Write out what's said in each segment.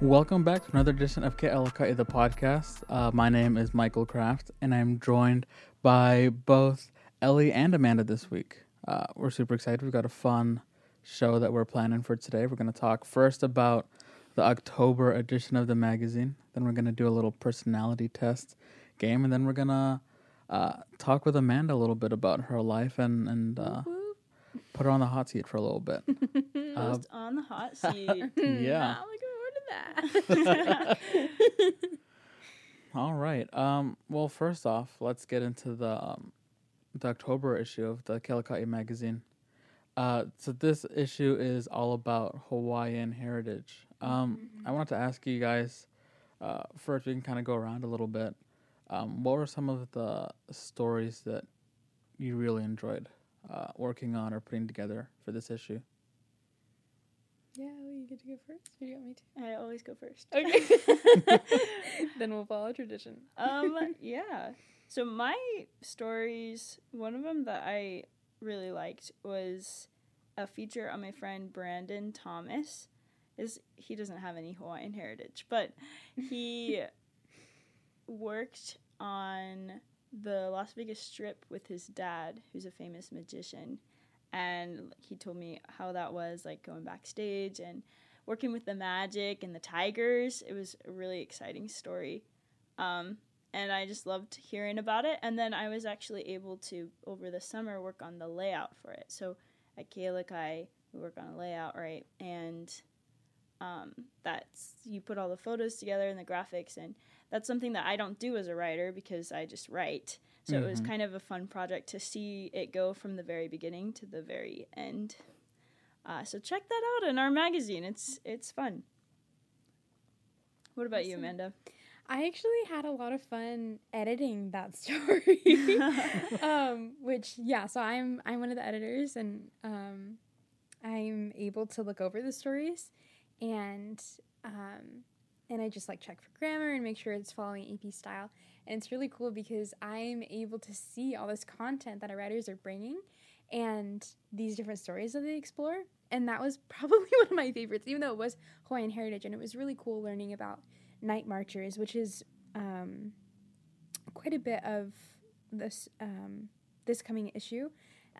Welcome back to another edition of Ke Alaka'i, the podcast. Uh, my name is Michael Kraft, and I'm joined by both Ellie and Amanda this week. Uh, we're super excited. We've got a fun show that we're planning for today. We're going to talk first about the October edition of the magazine. Then we're going to do a little personality test game, and then we're going to uh, talk with Amanda a little bit about her life and and uh, put her on the hot seat for a little bit. Uh, on the hot seat. yeah. I'm looking forward to that. All right. Um, well, first off, let's get into the um, the October issue of the Ke Alaka'i magazine. Uh, so this issue is all about Hawaiian heritage. Um, I wanted to ask you guys uh, first. We can kind of go around a little bit. Um, what were some of the stories that you really enjoyed uh, working on or putting together for this issue? Yeah, well, you get to go first. You want me to? I always go first. Okay. then we'll follow tradition. um, yeah. So my stories, one of them that I really liked was a feature on my friend Brandon Thomas. Is he doesn't have any Hawaiian heritage, but he worked on the Las Vegas Strip with his dad, who's a famous magician, and he told me how that was like going backstage and working with the magic and the tigers. It was a really exciting story. Um, and I just loved hearing about it. And then I was actually able to, over the summer, work on the layout for it. So at Ke Alaka'i, we work on a layout, right? And um, that's, you put all the photos together and the graphics. And that's something that I don't do as a writer because I just write. So it was Mhm. kind of a fun project to see it go from the very beginning to the very end. Uh, so check that out in our magazine. It's it's fun. What about you, Amanda? I actually had a lot of fun editing that story. um, which yeah, so I'm I'm one of the editors and um, I'm able to look over the stories and um, and I just like check for grammar and make sure it's following AP style. And it's really cool because I'm able to see all this content that our writers are bringing and these different stories that they explore. And that was probably one of my favorites, even though it was Hawaiian heritage. And it was really cool learning about night marchers, which is um, quite a bit of this um, this coming issue.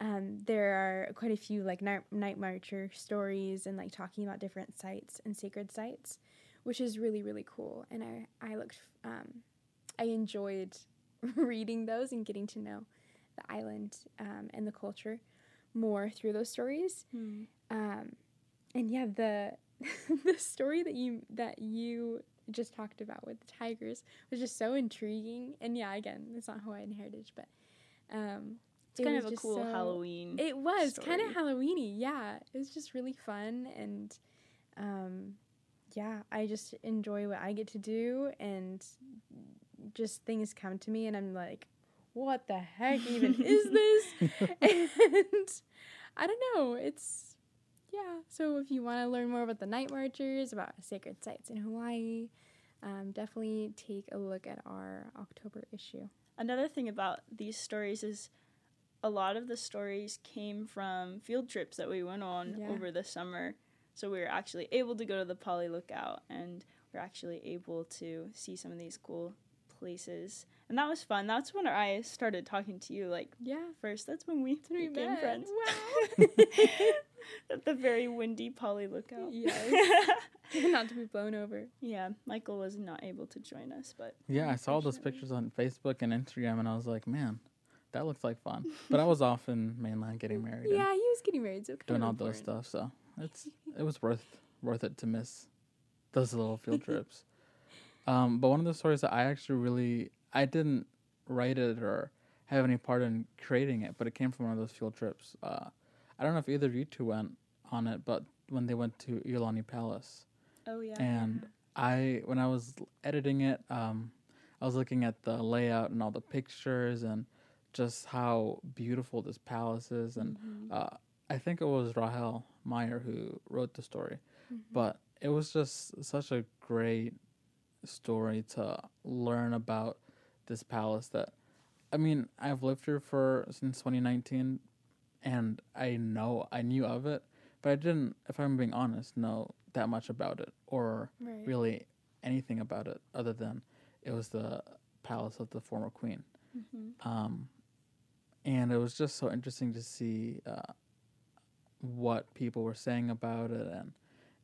Um, there are quite a few like night, night marcher stories and like talking about different sites and sacred sites, which is really really cool. And I I looked um, I enjoyed reading those and getting to know the island um, and the culture more through those stories. Um, and yeah, the the story that you that you just talked about with the tigers was just so intriguing. And yeah, again, it's not Hawaiian heritage, but um, It's kind was of a cool so- Halloween. It was kind of. Halloweeny. Yeah, it was just really fun, and um, yeah, I just enjoy what I get to do, and just things come to me, and I'm like, what the heck even is this? and I don't know. It's yeah. So if you want to learn more about the night marchers, about sacred sites in Hawaii, um, definitely take a look at our October issue. Another thing about these stories is a lot of the stories came from field trips that we went on Yeah. over the summer. So we were actually able to go to the Pali Lookout and we're actually able to see some of these cool places. And that was fun. That's when I started talking to you like Yeah. first. That's when we, we became met. friends. Wow. At the very windy Pali Lookout. Yes. Not to be blown over. yeah, Michael was not able to join us, but Yeah, I saw those pictures on Facebook and Instagram, and I was like, man, that looks like fun. But I was off in mainland getting married Yeah, he was getting married, so kind doing of all those stuff. So it's it was worth worth it to miss those little field trips. Um, but one of the stories that I actually really I didn't write it or have any part in creating it, but it came from one of those field trips. Uh, I don't know if either of you two went on it, but when they went to Iolani Palace. oh yeah. And I, when I was editing it, um, I was looking at the layout and all the pictures and just how beautiful this palace is. And Mhm. uh, I think it was Rahel Meyer who wrote the story, Mhm. but it was just such a great story to learn about this palace that I mean, I've lived here for since 2019 and I know I knew of it, but I didn't if I'm being honest, know that much about it or Right. really anything about it other than it was the palace of the former queen. Mm-hmm. Um, and it was just so interesting to see uh, what people were saying about it and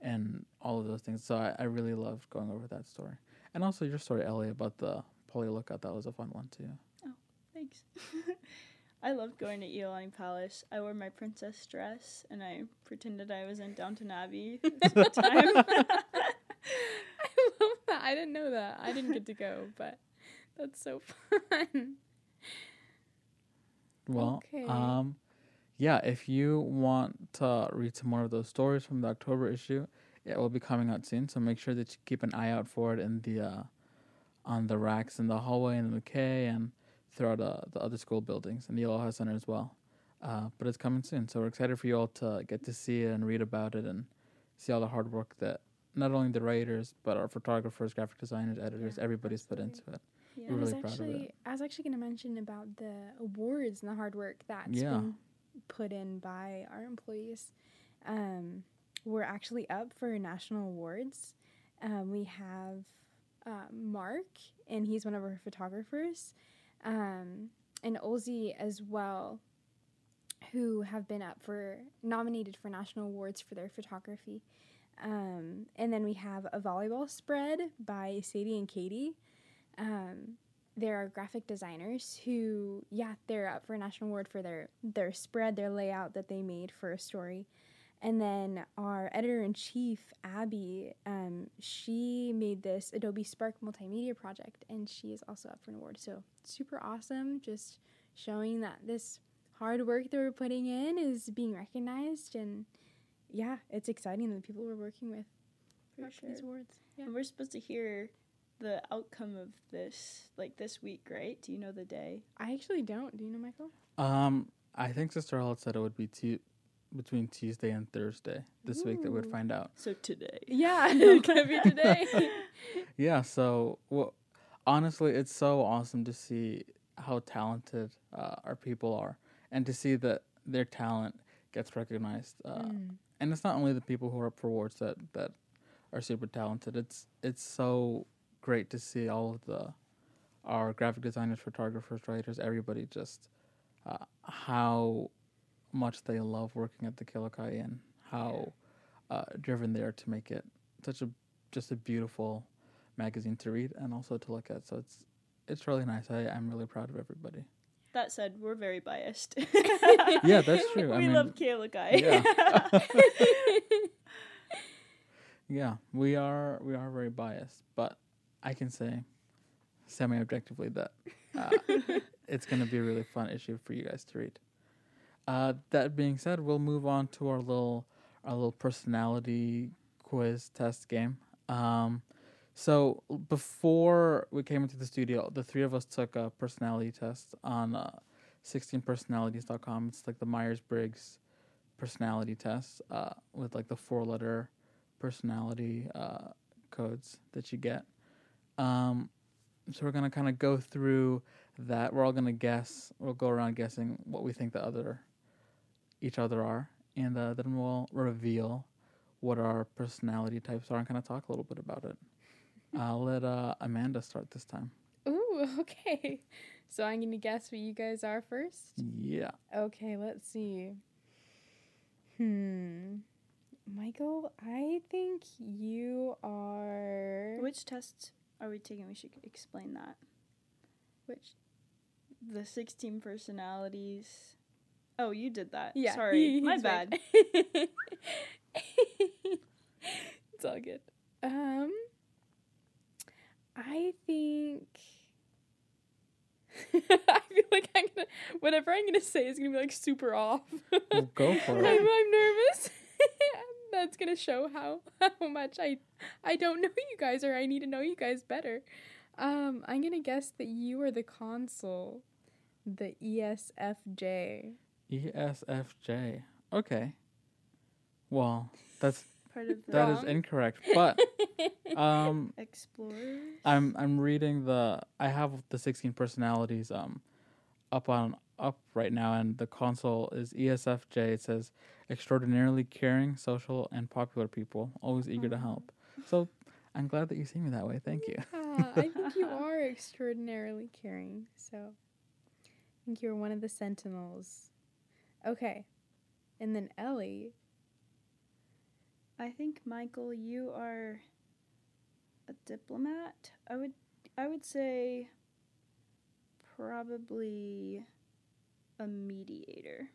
and all of those things. So I, I really loved going over that story. And also your story, Ellie, about the Pali Lookout. That was a fun one too. Oh, thanks. I loved going to Iolani Palace. I wore my princess dress and I pretended I was in Downton Abbey at the time. I love that. I didn't know that. I didn't get to go, but that's so fun. Well, Okay. um, yeah, if you want to read some more of those stories from the October issue, it will be coming out soon. So make sure that you keep an eye out for it in the uh, on the racks in the hallway in the McKay and throughout uh, the other school buildings and the Aloha Center as well. Uh, but it's coming soon, so we're excited for you all to get to see it and read about it and see all the hard work that not only the writers but our photographers, graphic designers, editors, Yeah, everybody's put into it. Yeah. We're I was really proud of it. actually, I was actually going to mention about the awards and the hard work that's Yeah. been put in by our employees. Um, we're actually up for national awards. Um, we have uh, Mark, and he's one of our photographers, um, and Olsey as well, who have been up for nominated for national awards for their photography. Um, and then we have a volleyball spread by Sadie and Katie. Um, there are graphic designers who, yeah, they're up for a national award for their their spread, their layout that they made for a story. And then our editor in chief, Abby, um, she made this Adobe Spark multimedia project, and she is also up for an award. So super awesome, just showing that this hard work that we're putting in is being recognized, and yeah, it's exciting that the people we're working with For for these awards. Yeah. And we're supposed to hear the outcome of this like this week, right? Do you know the day? I actually don't. Do you know, Michael? Um, I think Sister Ella said it would be tu- between Tuesday and Thursday this week that we'd find out. So today. Yeah, it could be today. Yeah, so well, honestly, it's so awesome to see how talented uh, our people are, and to see that their talent gets recognized. Uh, Mm. And it's not only the people who are up for awards that that are super talented. It's it's so great to see all of the our graphic designers, photographers, writers, everybody just uh, how much they love working at the Ke Alaka'i and how uh, driven they are to make it such a just a beautiful magazine to read and also to look at. So it's it's really nice. I, I'm really proud of everybody. That said, we're very biased. Yeah, that's true. we mean, love Guy. yeah. Yeah, we are we are very biased, but I can say semi objectively that uh, it's going to be a really fun issue for you guys to read. Uh, that being said, we'll move on to our little our little personality quiz test game. Um, so before we came into the studio, the three of us took a personality test on uh, 16personalities.com. It's like the Myers Briggs personality test uh, with like the four letter personality uh, codes that you get. Um, so we're gonna kind of go through that. We're all gonna guess. We'll go around guessing what we think the other, each other are, and uh, then we'll reveal what our personality types are and kind of talk a little bit about it. I'll let uh, Amanda start this time. Ooh, okay. So I'm gonna guess what you guys are first. Yeah. Okay, let's see. Hmm. Michael, I think you are Which tests are we taking? We should explain that. which The 16 personalities. Oh, you did that. yeah. Sorry. he- My bad. it's all good. Um I think I feel like I'm gonna whatever I'm gonna say is gonna be like super off. Well, go for I'm, it. I'm nervous. That's gonna show how how much I I don't know you guys or I need to know you guys better. Um, I'm gonna guess that you are the consul, the ESFJ. ESFJ. Okay. Well, that's Part of the that is Wrong. incorrect. But um, explorers. I'm I'm reading the I have the 16 personalities um up on up right now, and the consul is ESFJ. It says extraordinarily caring, social, and popular people, always eager to help. So I'm glad that you see me that way. Thank you. I think you are extraordinarily caring. So I think you're one of the sentinels. Okay. And then Ellie. I think Michael, you are a diplomat. I would I would say probably a mediator.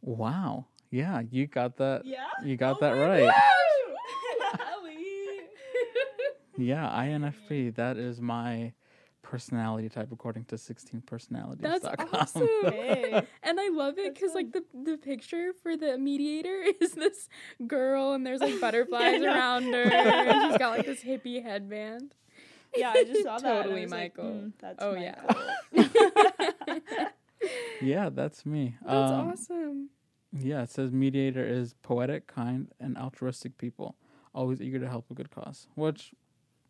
Wow. Yeah, you got that. Yeah. You got Oh that right. Yeah, INFP. That is my personality type according to 16personalities.com. That's awesome. Hey. And I love it because like the the picture for the mediator is this girl and there's like butterflies know. around her and she's got like this hippie headband. Yeah, I just saw that. Totally was like, Michael. "Mm, that's Oh. Michael." Yeah, that's me. That's Um, awesome. Yeah, it says mediator is poetic, kind, and altruistic people, always eager to help a good cause. Which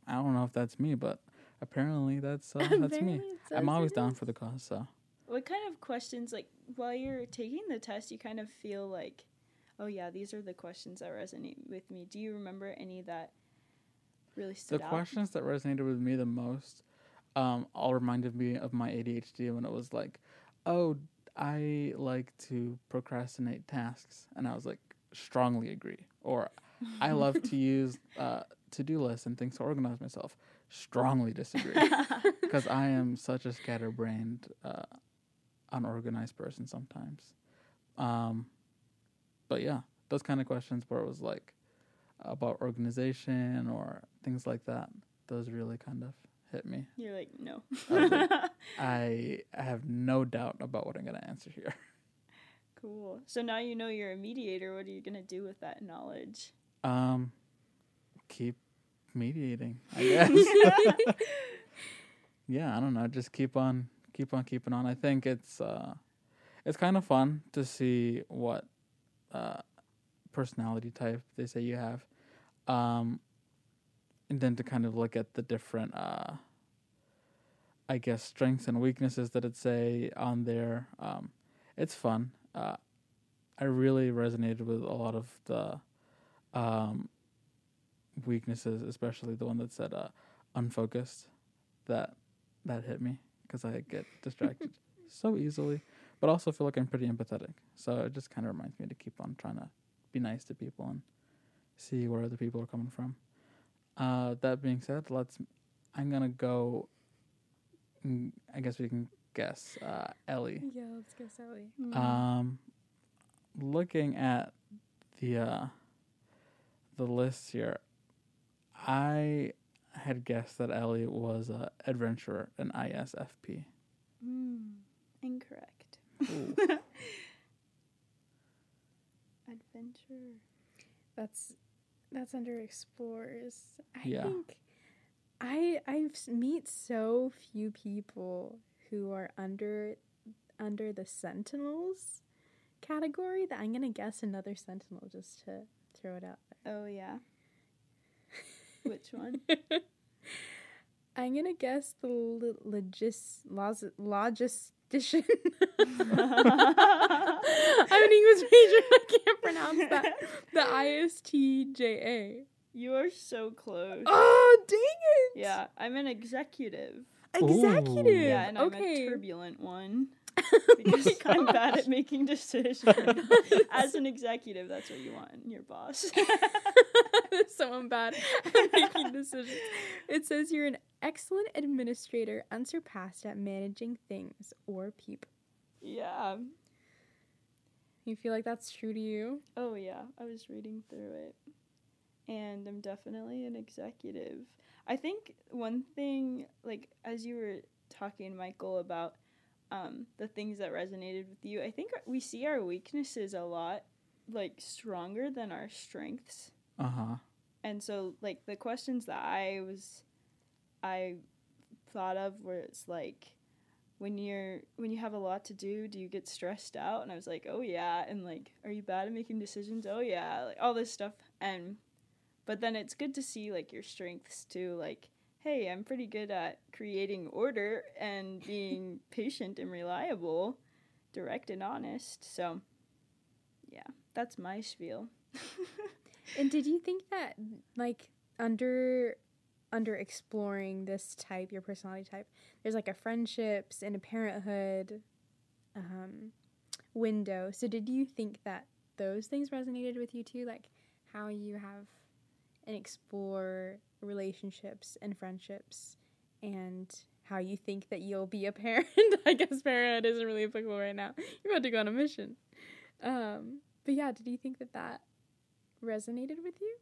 I don't know if that's me, but apparently that's uh, that's me. Apparently I'm always down is. for the cause. So What kind of questions, like, while you're taking the test, you kind of feel like, oh, yeah, these are the questions that resonate with me. Do you remember any that really the stood out? questions that resonated with me the most, um, all reminded me of my ADHD when it was like, oh, I like to procrastinate tasks, and I was like, strongly agree. Or I love to use uh, to do lists and things to organize myself. Strongly disagree. because I am such a scatterbrained, uh, unorganized person sometimes. Um, but yeah, those kind of questions where it was like about organization or things like that, those really kind of hit me. You're like, no. I like- I have no doubt about what I'm gonna answer here. cool. So now you know you're a mediator. What are you going to do with that knowledge? Um, keep mediating, I guess. yeah, I don't know. Just keep on, keep on keeping on. I think it's uh, it's kind of fun to see what uh, personality type they say you have, um, and then to kind of look at the different, uh, I guess, strengths and weaknesses that it say on there. Um, it's fun. Uh, I really resonated with a lot of the um, weaknesses, especially the one that said uh, unfocused. That that hit me because I get distracted so easily, but also feel like I'm pretty empathetic. So it just kind of reminds me to keep on trying to be nice to people and see where other people are coming from. Uh, that being said, let's. I'm gonna go. mm, I guess we can guess uh, Ellie. Yeah, let's go Sally. Mm. Um, looking at the uh, the list here, I had guessed that Ellie was a adventurer, an ISFP. Mm, incorrect. Ooh. Adventure. That's that's under explorers. I Yeah. think I I meet so few people who are under under the sentinels category that I'm gonna guess another sentinel just to throw it out there. Oh, yeah. Which one? I'm gonna guess the lo- logis logis I'm an English major. I can't pronounce that. The ISTJA. You are so close. Oh, dang it! Yeah, I'm an executive. Executive. Ooh. Yeah, and I'm okay. a turbulent one because I'm bad at making decisions. As an executive, that's what you want in your boss. Someone bad at making decisions. It says you're an excellent administrator, unsurpassed at managing things or people. yeah. You feel like that's true to you? Oh yeah, I was reading through it. And I'm definitely an executive. I think one thing like as you were talking Michael about um the things that resonated with you, I think we see our weaknesses a lot like stronger than our strengths. Uh huh. And so like the questions that I was I thought of were it's like when you're when you have a lot to do, do you get stressed out? And I was like, "Oh yeah." And like, "Are you bad at making decisions?" "Oh yeah." Like all this stuff and but then it's good to see like your strengths too, like hey, I'm pretty good at creating order and being patient and reliable, direct and honest. So, yeah, that's my spiel. And did you think that like under under exploring this type, your personality type, there's like a friendships and a parenthood um, window. So did you think that those things resonated with you too, like how you have and explore relationships and friendships and how you think that you'll be a parent. I guess parenthood isn't really applicable right now. You're about to go on a mission. Um, but yeah, did you think that that resonated with you?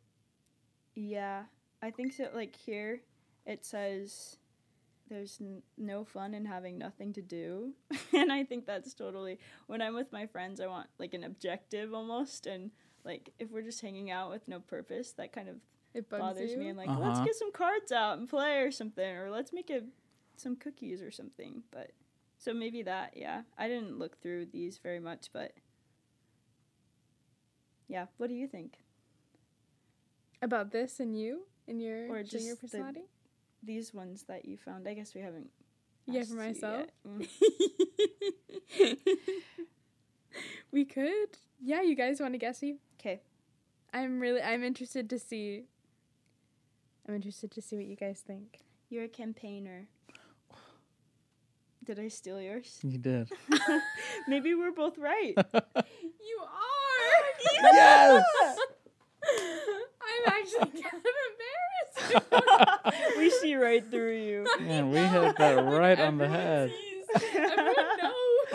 Yeah, I think so. Like here, it says there's n- no fun in having nothing to do. and I think that's totally when I'm with my friends, I want like an objective almost. And like if we're just hanging out with no purpose, that kind of It bothers you. me. I'm like, let's Uh-huh. get some cards out and play or something, or let's make a some cookies or something. But so maybe that, yeah. I didn't look through these very much, but yeah. What do you think? About this and you and your Or or just your the- personality? These ones that you found, I guess we haven't. Yeah, for myself. Mm. we could. Yeah, you guys want to guess me? Okay. I'm really I'm interested to see I'm interested to see what you guys think. You're a campaigner. Did I steal yours? You did. Maybe we're both right. You are. Yes! I'm actually kind of embarrassed. we see right through you. Man, we hit that right on the head. sees. Everyone knows.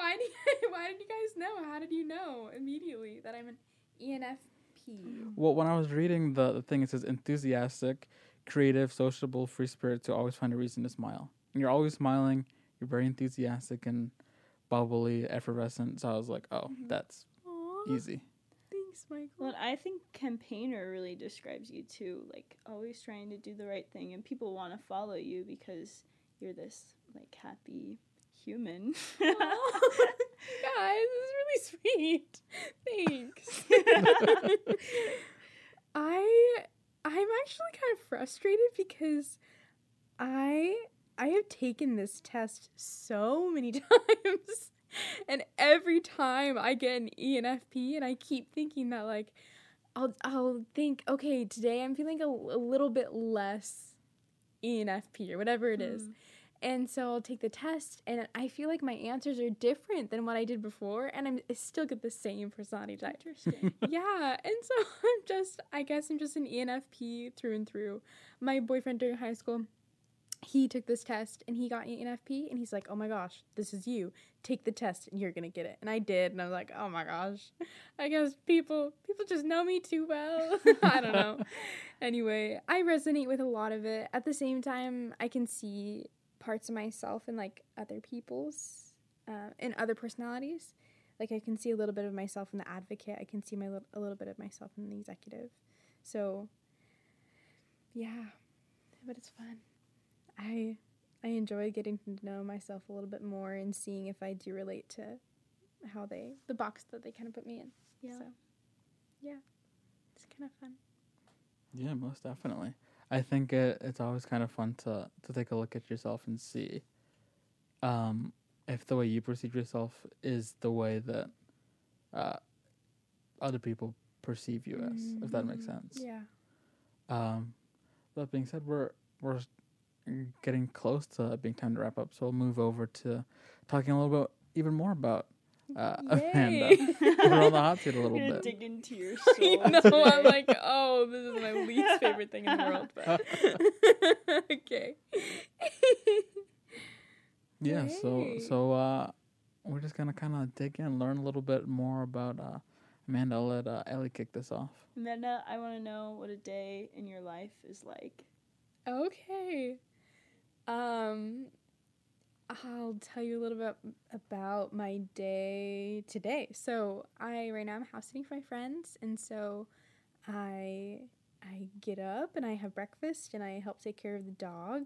Okay, well, why do you, why did you guys know? How did you know immediately that I'm an ENFP? Well, when I was reading the, the thing, it says enthusiastic, creative, sociable, free spirit to always find a reason to smile. And you're always smiling. You're very enthusiastic and bubbly, effervescent. So I was like, oh, Mhm. that's Aw, easy. thanks, Michael. Well, I think campaigner really describes you too. Like always trying to do the right thing, and people want to follow you because you're this like happy human. Guys, this is really sweet. Thanks. I I'm actually kind of frustrated because I I have taken this test so many times. And every time I get an ENFP and I keep thinking that like I'll I'll think, okay, today I'm feeling a, a little bit less ENFP or whatever it is. Mm. And so I'll take the test, and I feel like my answers are different than what I did before, and I'm I still get the same personality type. Interesting. yeah, and so I'm just, I guess I'm just an ENFP through and through. My boyfriend during high school, he took this test, and he got ENFP, and he's like, "Oh my gosh, this is you. Take the test, and you're gonna get it." And I did, and I was like, "Oh my gosh, I guess people people just know me too well." I don't know. anyway, I resonate with a lot of it. At the same time, I can see parts of myself in like other people's uh, in other personalities. Like I can see a little bit of myself in the advocate. I can see my lit- a little bit of myself in the executive. So yeah, but it's fun. I I enjoy getting to know myself a little bit more and seeing if I do relate to how they the box that they kind of put me in. Yeah. So yeah, it's kind of fun. Yeah, most definitely. I think it, it's always kind of fun to to take a look at yourself and see um, if the way you perceive yourself is the way that uh, other people perceive you as, if that makes Mhm. sense. Yeah. Um, that being said, we're we're getting close to being time to wrap up, so we'll move over to talking a little bit even more about uh, Amanda. Yay. we're on the hot seat a little You're bit. dig into your soul. I know. I'm like, oh, this is my least favorite thing in the world. But okay. Yeah, so so uh, we're just gonna kind of dig in, learn a little bit more about uh, Amanda. I'll let uh, Ellie kick this off. Amanda, I want to know what a day in your life is like. Okay. Um, I'll tell you a little bit about my day today. So I right now I'm house sitting for my friends, and so I I get up and I have breakfast and I help take care of the dog,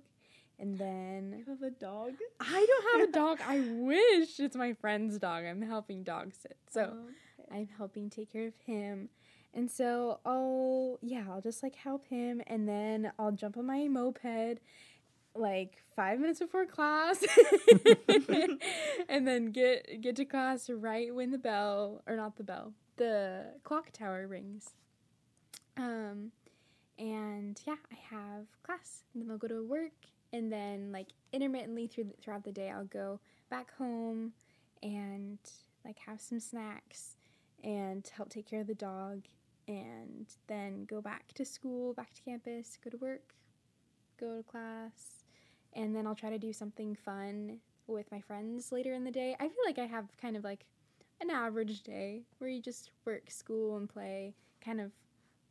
and then You have a dog? I don't have a dog. I wish it's my friend's dog. I'm helping dog sit. So okay. I'm helping take care of him. And so I'll yeah, I'll just like help him and then I'll jump on my moped like 5 minutes before class. And then get get to class right when the bell or not the bell, the clock tower rings. Um and yeah, I have class. And then I'll go to work. And then like intermittently through throughout the day I'll go back home and like have some snacks and help take care of the dog. And then go back to school, back to campus, go to work, go to class, and then I'll try to do something fun with my friends later in the day. I feel like I have kind of like an average day where you just work, school, and play kind of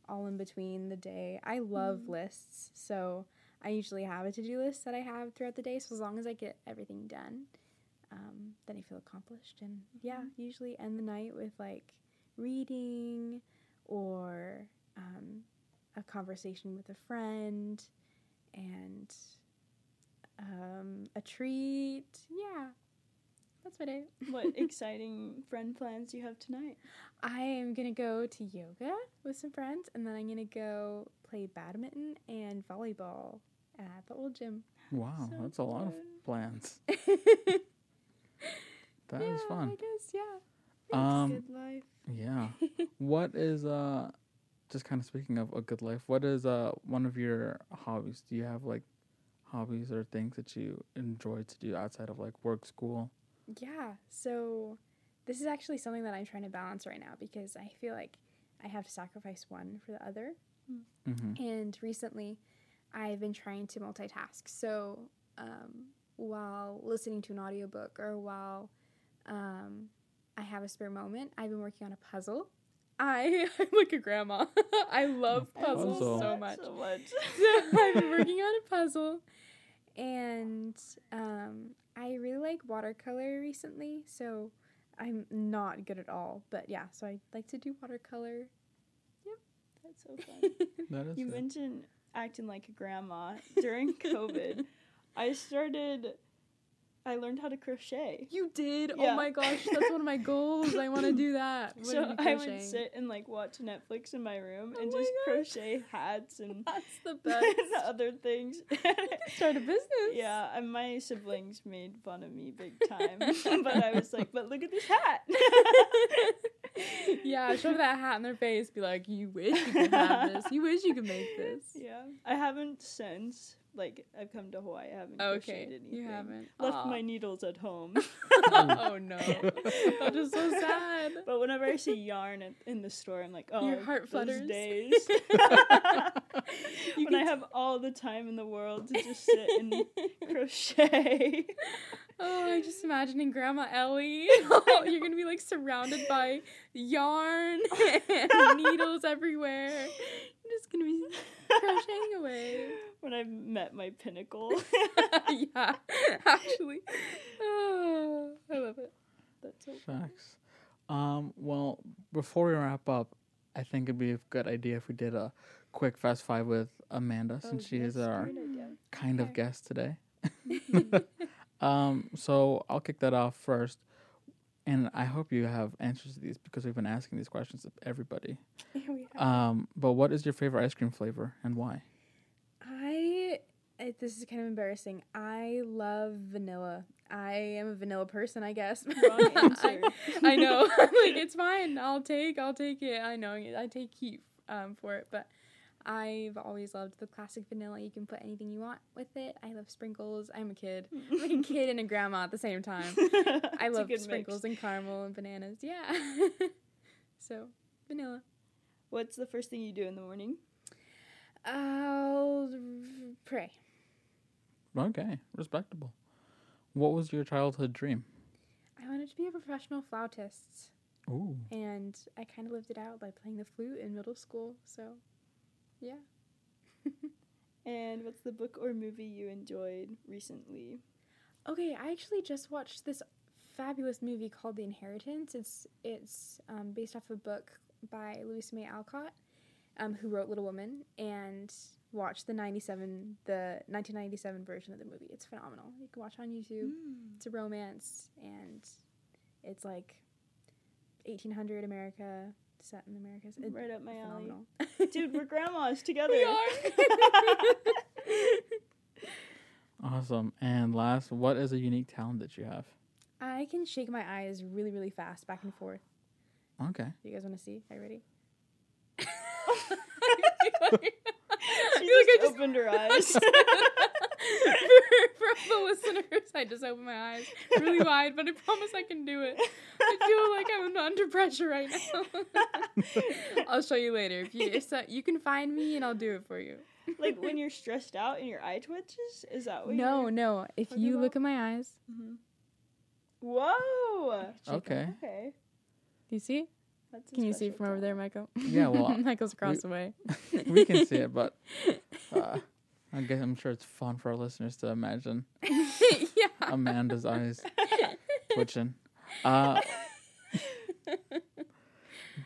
all in between the day. I love Mm. lists, so I usually have a to do list that I have throughout the day. So as long as I get everything done, um, then I feel accomplished. And yeah, usually end the night with like reading or um, a conversation with a friend and um, a treat. Yeah, that's my day. what exciting friend plans do you have tonight? I am gonna go to yoga with some friends, and then I'm gonna go play badminton and volleyball at the old gym. Wow, So that's a lot of plans. That That is I fun. I guess yeah. Um, Good life. Yeah. what is uh just kind of speaking of a good life, what is uh one of your hobbies? Do you have like hobbies or things that you enjoy to do outside of like work, school? Yeah, so this is actually something that I'm trying to balance right now because I feel like I have to sacrifice one for the other. Mm-hmm. And recently, I've been trying to multitask. So um, while listening to an audiobook or while um, I have a spare moment, I've been working on a puzzle. I, I'm like a grandma. I love puzzles puzzle. so much. So much. so I've been working on a puzzle, and um, I really like watercolor recently. So I'm not good at all, but yeah. So I like to do watercolor. Yep, that's so fun. That is You it. mentioned acting like a grandma during COVID. I started. I learned how to crochet. you did? Oh yeah. Oh my gosh, that's one of my goals. I want to do that. What so I would sit and like watch Netflix in my room Oh and my just gosh. crochet hats and That's the best. other things. Start a business. yeah, and my siblings made fun of me big time, but I was like, "But look at this hat." yeah, shove that hat in their face. Be like, you wish you could have this. You wish you could make this. Yeah, I haven't since like I've come to Hawaii. I haven't Okay, crocheted anything. you haven't. Left Aw. my needles at home. oh no, that is just so sad. But whenever I see yarn in, in the store, I'm like, oh, Your heart those flutters. days. When I have all the time in the world to just sit and crochet. Oh, I'm just imagining Grandma Ellie. You're gonna be like surrounded by yarn and needles everywhere. You're just gonna be crocheting away. when I met my pinnacle. yeah, actually. Oh, I love it. That's so fun. Facts. Um, well, before we wrap up, I think it'd be a good idea if we did a quick fast five with Amanda, Oh, since she is our kind of guest today. Um, so I'll kick that off first, and I hope you have answers to these because we've been asking these questions of everybody. Here we have Um, but what is your favorite ice cream flavor and why? I it, this is kind of embarrassing. I love vanilla. I am a vanilla person, I guess. Wrong answer. I, I know. like it's fine. I'll take. I'll take it. I know. I take heat um, for it, but I've always loved the classic vanilla. You can put anything you want with it. I love sprinkles. I'm a kid. I'm like a kid and a grandma at the same time. I love good mix. sprinkles and caramel and bananas. Yeah. so vanilla. What's the first thing you do in the morning? I'll pray. Okay, respectable. What was your childhood dream? I wanted to be a professional flautist, Ooh, and I kind of lived it out by playing the flute in middle school. So, yeah. And what's the book or movie you enjoyed recently? Okay, I actually just watched this fabulous movie called The Inheritance. It's it's um, based off a book by Louisa May Alcott, um, who wrote Little Women, and watched the ninety seven the nineteen ninety seven version of the movie. It's phenomenal. You can watch on YouTube. It's a romance, and it's like eighteen hundred America. Set in the Americas. It's Right up my alley. Dude, we're grandmas together. We are. Awesome. And last, what is a unique talent that you have? I can shake my eyes really, really fast back and forth. Okay. You guys want to see? Are you ready? she feel like I just just- opened her eyes. For, for the listeners, I just opened my eyes really wide, but I promise I can do it. I feel like I'm under pressure right now. I'll show you later. If you if so, you can find me and I'll do it for you. like when you're stressed out and your eye twitches? Is that what No, you're... no. If you about? look at my eyes, Mhm. Whoa! Okay. Okay. do you see? That's Can you see special from over there. Michael? Yeah, well, Michael's across the way. we can see it, but uh, I guess I'm sure it's fun for our listeners to imagine yeah. Amanda's eyes twitching. Uh,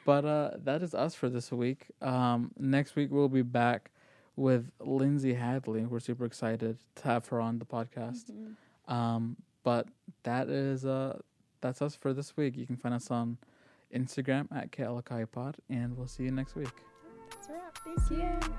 but uh, that is us for this week. Um, next week we'll be back with Lindsay Hadley. We're super excited to have her on the podcast. Mhm. Um, but that is uh, that's us for this week. You can find us on Instagram at KLKIPod, and we'll see you next week. That's a wrap. Thank you.